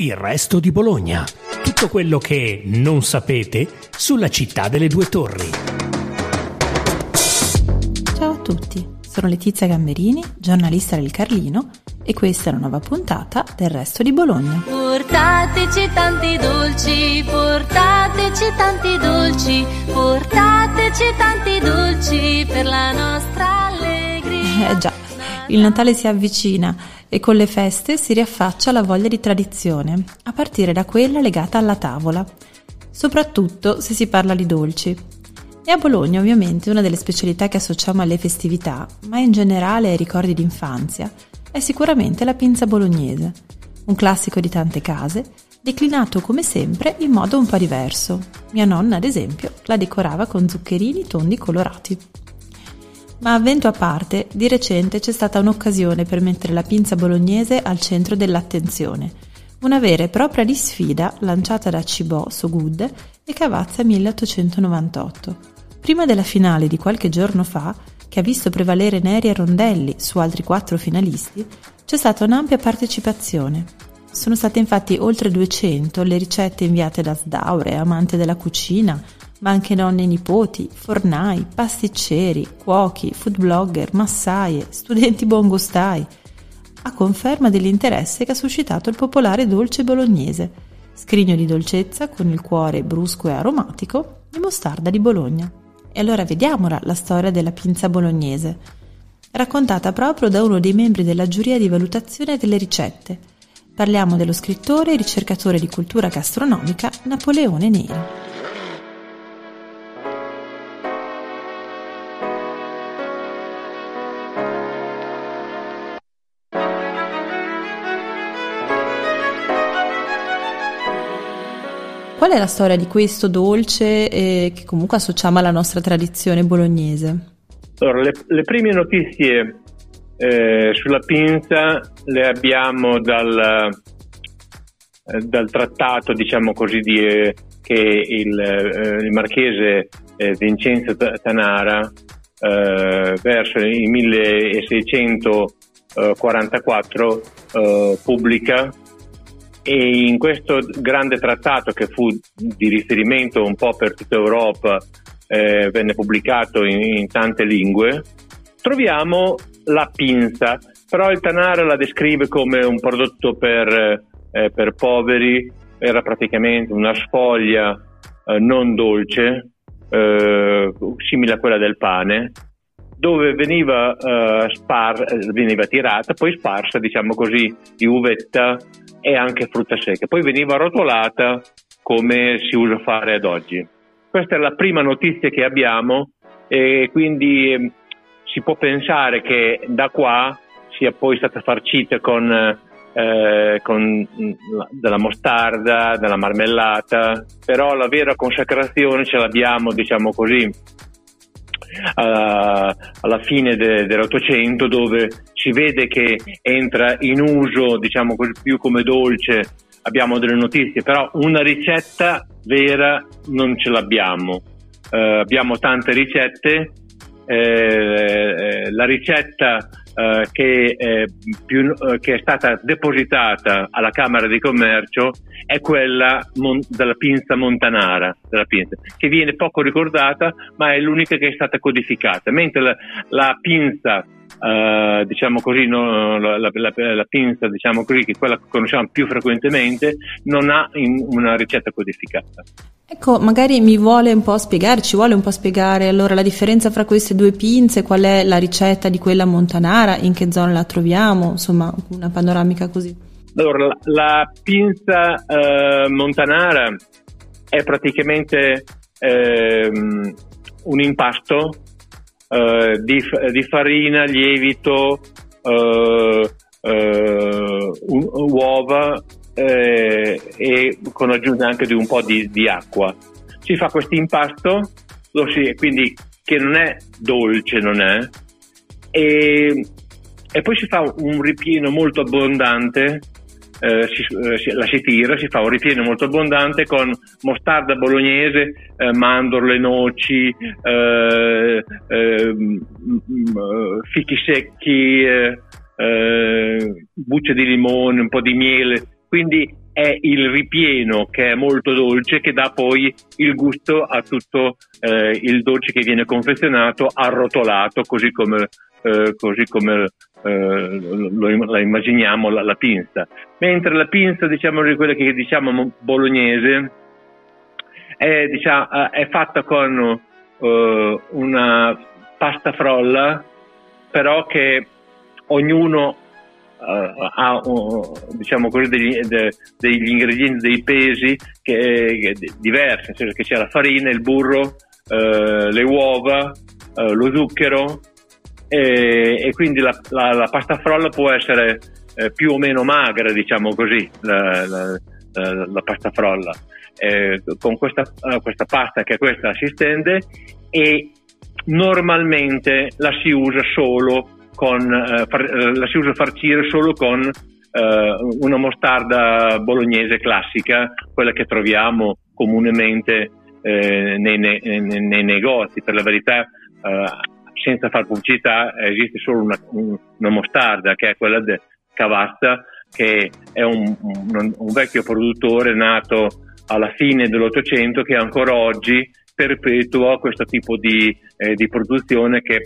Il resto di Bologna. Tutto quello che non sapete sulla città delle due torri. Ciao a tutti, sono Letizia Gamberini, giornalista del Carlino e questa è una nuova puntata del resto di Bologna. Portateci tanti dolci, portateci tanti dolci, portateci tanti dolci per la nostra il Natale si avvicina e con le feste si riaffaccia la voglia di tradizione, a partire da quella legata alla tavola, soprattutto se si parla di dolci. E a Bologna ovviamente una delle specialità che associamo alle festività, ma in generale ai ricordi d'infanzia, è sicuramente la pinza bolognese, un classico di tante case, declinato come sempre in modo un po' diverso. Mia nonna, ad esempio, la decorava con zuccherini tondi colorati. Ma avvento a parte, di recente c'è stata un'occasione per mettere la pinza bolognese al centro dell'attenzione. Una vera e propria di sfida lanciata da Cibò So Good e Cavazza 1898. Prima della finale di qualche giorno fa, che ha visto prevalere Neri e Rondelli su altri quattro finalisti, c'è stata un'ampia partecipazione. Sono state infatti oltre 200 le ricette inviate da Sdaure, amante della cucina, ma anche nonne e nipoti, fornai, pasticceri, cuochi, food blogger, massaie, studenti buongustai, a conferma dell'interesse che ha suscitato il popolare dolce bolognese, scrigno di dolcezza con il cuore brusco e aromatico di mostarda di Bologna. E allora vediamola la storia della pinza bolognese, raccontata proprio da uno dei membri della giuria di valutazione delle ricette. Parliamo dello scrittore e ricercatore di cultura gastronomica Napoleone Neri. Qual è la storia di questo dolce eh, che comunque associamo alla nostra tradizione bolognese? Allora, le, le prime notizie eh, sulla pinza le abbiamo dal, eh, dal trattato, diciamo così, di, eh, che il, eh, il marchese eh, Vincenzo Tanara verso il 1644 pubblica e in questo grande trattato che fu di riferimento un po' per tutta Europa, eh, venne pubblicato in, in, tante lingue, troviamo la pinza, però il Tanara la descrive come un prodotto per, eh, per poveri, era praticamente una sfoglia eh, non dolce, eh, simile a quella del pane, dove veniva, uh, spar- veniva tirata, poi sparsa, diciamo così, di uvetta e anche frutta secca. Poi veniva rotolata come si usa fare ad oggi. Questa è la prima notizia che abbiamo e quindi eh, si può pensare che da qua sia poi stata farcita con, eh, con della mostarda, della marmellata, però la vera consacrazione ce l'abbiamo, diciamo così, uh, alla fine de, dell'Ottocento dove si vede che entra in uso diciamo più come dolce. Abbiamo delle notizie però una ricetta vera non ce l'abbiamo. Uh, abbiamo tante ricette. Eh, eh la ricetta eh, che, eh, più, eh, che, è stata depositata alla Camera di Commercio è quella mon- della pinza montanara, della pinza, che viene poco ricordata, ma è l'unica che è stata codificata, mentre la, la pinza Uh, diciamo così, no, la, la, la, la, pinza, diciamo così, che è quella che conosciamo più frequentemente, non ha una ricetta codificata. Ecco, magari mi vuole un po' spiegare, ci vuole un po' spiegare allora la differenza fra queste due pinze, qual è la ricetta di quella montanara, in che zona la troviamo, insomma, una panoramica così. Allora, la, pinza uh, montanara è praticamente um, un impasto uh, di, di, farina, lievito, uh, uova eh, e con aggiunta anche di un po' di, di acqua. Si fa questo impasto, quindi che non è dolce, non è, e, e poi si fa un ripieno molto abbondante eh, si, eh, la si tira, si fa un ripieno molto abbondante con mostarda bolognese, eh, mandorle, noci, eh, eh, fichi secchi, eh, bucce di limone, un po' di miele. Quindi è il ripieno che è molto dolce che dà poi il gusto a tutto il dolce che viene confezionato arrotolato così come, così come eh, lo, la immaginiamo la, la, pinza. Mentre la pinza diciamo di quella che diciamo bolognese è, diciamo, è fatta con uh, una pasta frolla però che ognuno uh, ha diciamo così, degli, de, degli, ingredienti, dei pesi che, che, diversi, nel senso che c'è la farina, il burro, uh, le uova, lo zucchero e, e quindi la, la, la, pasta frolla può essere eh, più o meno magra, diciamo così, la, la pasta frolla. Eh, con questa, questa pasta che è questa si stende e normalmente la si usa solo con, eh, far, eh, la si usa farcire solo con eh, una mostarda bolognese classica, quella che troviamo comunemente eh, nei, nei, nei, negozi. Per la verità, eh, senza far pubblicità, esiste solo una, una mostarda che è quella di Cavazza, che è un, un, un vecchio produttore nato alla fine dell'Ottocento che ancora oggi perpetua questo tipo di, eh, di produzione che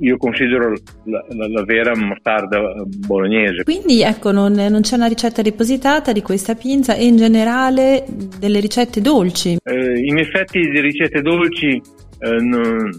io considero la, la, la, vera mostarda bolognese. Quindi ecco, non, non, c'è una ricetta depositata di questa pinza e in generale delle ricette dolci? Eh, in effetti le ricette dolci eh, non,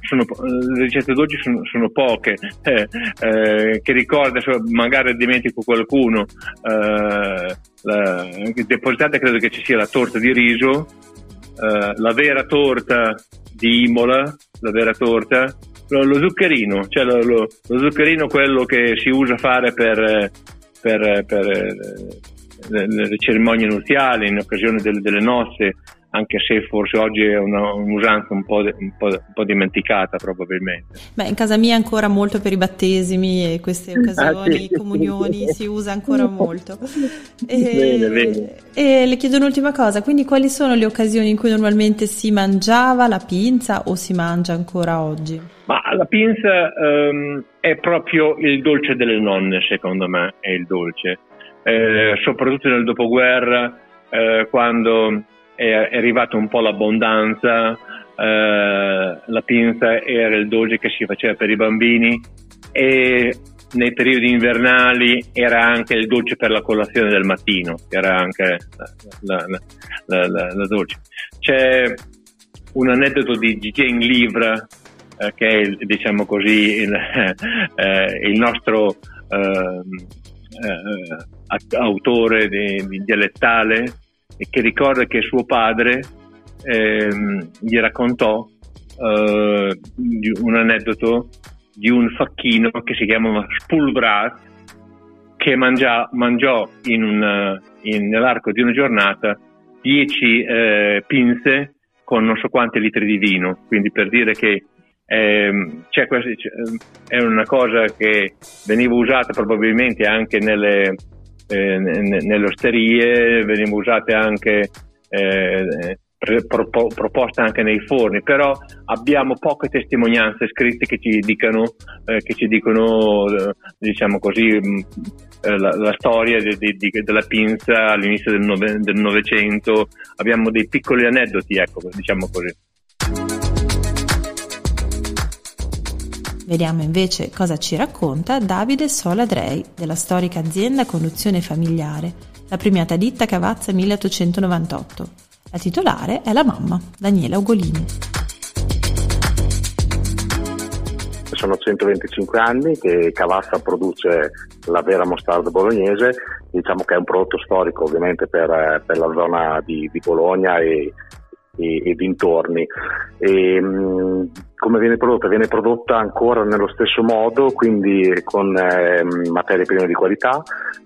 sono, le ricette dolci sono, sono poche, eh, eh, che ricorda, magari dimentico qualcuno, eh, la, depositate credo che ci sia la torta di riso, eh, la vera torta di Imola, la vera torta, lo, lo zuccherino, cioè lo, lo, lo, zuccherino quello che si usa fare per, per, per le, le, cerimonie nuziali in occasione delle, delle nozze, anche se forse oggi è una, un'usanza un po', un, po', un po', dimenticata probabilmente. Beh, in casa mia ancora molto per i battesimi e queste occasioni, ah, sì, comunioni, si usa ancora molto. E, bene, bene. e le chiedo un'ultima cosa, quindi quali sono le occasioni in cui normalmente si mangiava la pinza o si mangia ancora oggi? Ma la pinza um, è proprio il dolce delle nonne, secondo me, è il dolce. Eh, soprattutto nel dopoguerra, eh, quando è, arrivata un po' l'abbondanza, eh, la pinza era il dolce che si faceva per i bambini e nei periodi invernali era anche il dolce per la colazione del mattino, era anche la, la, la, la dolce. C'è un aneddoto di Jane Livre, eh, che è diciamo così il, eh, il nostro ehm, eh, autore di, di dialettale, e che ricorda che suo padre ehm, gli raccontò eh, un aneddoto di un facchino che si chiamava Spulbrat che mangia, mangiò in una, in, nell'arco di una giornata 10 eh, pinze con non so quanti litri di vino, quindi per dire che eh, c'è questa, è una cosa che veniva usata probabilmente anche nelle, eh, nelle osterie, venivano usate anche eh, proposte anche nei forni, però abbiamo poche testimonianze scritte che ci dicano, eh, che ci dicono eh, diciamo così, mm, eh, la, la, storia di, di, della pinza all'inizio del, del Novecento. Abbiamo dei piccoli aneddoti, ecco, diciamo così. Vediamo invece cosa ci racconta Davide Soladrei della storica azienda Conduzione Familiare, la premiata ditta Cavazza 1898. La titolare è la mamma, Daniela Ugolini. Sono 125 anni che Cavazza produce la vera mostarda bolognese, diciamo che è un prodotto storico ovviamente per, per la zona di, di Bologna e, e, e dintorni. E, mh, come viene prodotta? Viene prodotta ancora nello stesso modo, quindi con eh, materie prime di qualità,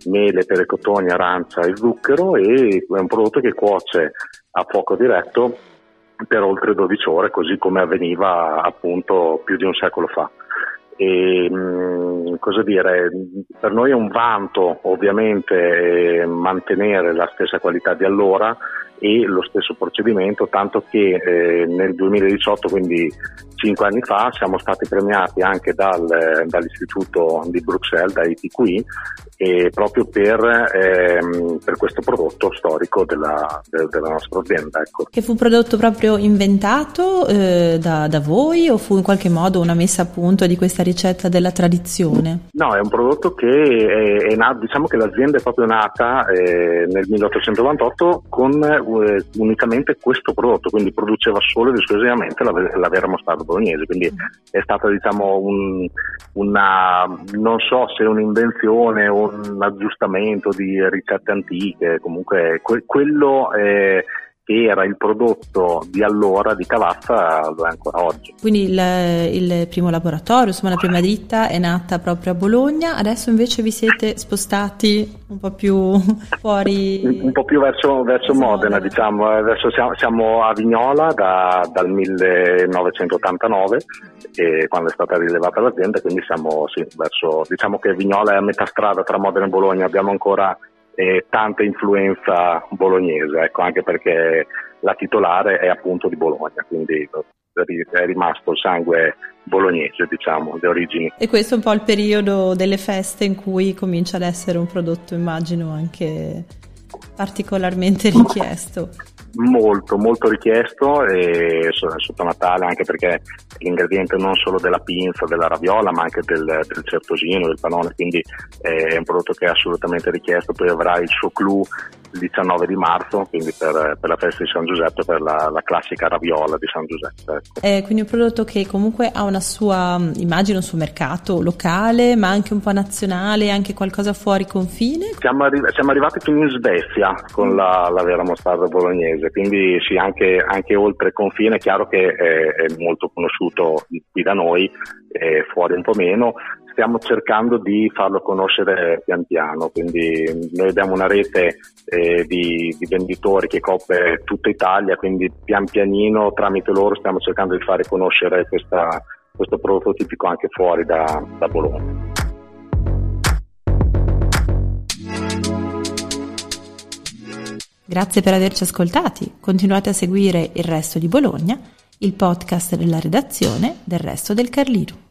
mele, perecotoni, arancia e zucchero e è un prodotto che cuoce a fuoco diretto per oltre 12 ore, così come avveniva appunto più di un secolo fa. E, mh, cosa dire, per noi è un vanto ovviamente mantenere la stessa qualità di allora e lo stesso procedimento, tanto che eh, nel 2018, quindi cinque anni fa, siamo stati premiati anche dal, dall'Istituto di Bruxelles, da ITQI, e proprio per, ehm, per, questo prodotto storico della, de, della nostra azienda. Ecco. Che fu prodotto proprio inventato eh, da, da, voi o fu in qualche modo una messa a punto di questa ricetta della tradizione? No, è un prodotto che è, è nato, diciamo che l'azienda è proprio nata eh, nel 1898 con eh, unicamente questo prodotto, quindi produceva solo ed esclusivamente la, la vera mostarda bolognese, quindi è stata diciamo un, una, non so se un'invenzione o un aggiustamento di ricette antiche, comunque que- quello è che era il prodotto di allora di Cavazza lo è ancora oggi. Quindi il, il, primo laboratorio, insomma la prima ditta è nata proprio a Bologna, adesso invece vi siete spostati un po' più fuori? Un po' più verso, verso Modena, Modena, diciamo, adesso siamo, siamo a Vignola da, dal 1989 quando è stata rilevata l'azienda, quindi siamo sì, verso, diciamo che Vignola è a metà strada tra Modena e Bologna, abbiamo ancora e tanta influenza bolognese, ecco, anche perché la titolare è appunto di Bologna, quindi è rimasto il sangue bolognese, diciamo, le origini. E questo è un po' il periodo delle feste in cui comincia ad essere un prodotto, immagino, anche particolarmente richiesto? Molto molto richiesto e sotto Natale anche perché l'ingrediente non solo della pinza, della raviola ma anche del, del certosino, del panone quindi è un prodotto che è assolutamente richiesto poi avrà il suo clou il 19 di marzo, quindi per, per, la festa di San Giuseppe, per la, la classica raviola di San Giuseppe. Ecco. È quindi un prodotto che comunque ha una sua, immagino, un suo mercato locale, ma anche un po' nazionale, anche qualcosa fuori confine? Siamo, arri- siamo arrivati fino in Svezia con la, la, vera mostarda bolognese, quindi sì, anche, anche oltre confine è chiaro che è, è molto conosciuto qui da noi, fuori un po' meno, stiamo cercando di farlo conoscere pian piano, quindi noi abbiamo una rete eh, di, di, venditori che copre tutta Italia, quindi pian pianino tramite loro stiamo cercando di fare conoscere questa, questo prodotto tipico anche fuori da, da Bologna. Grazie per averci ascoltati. Continuate a seguire il resto di Bologna, il podcast della redazione del resto del Carlino.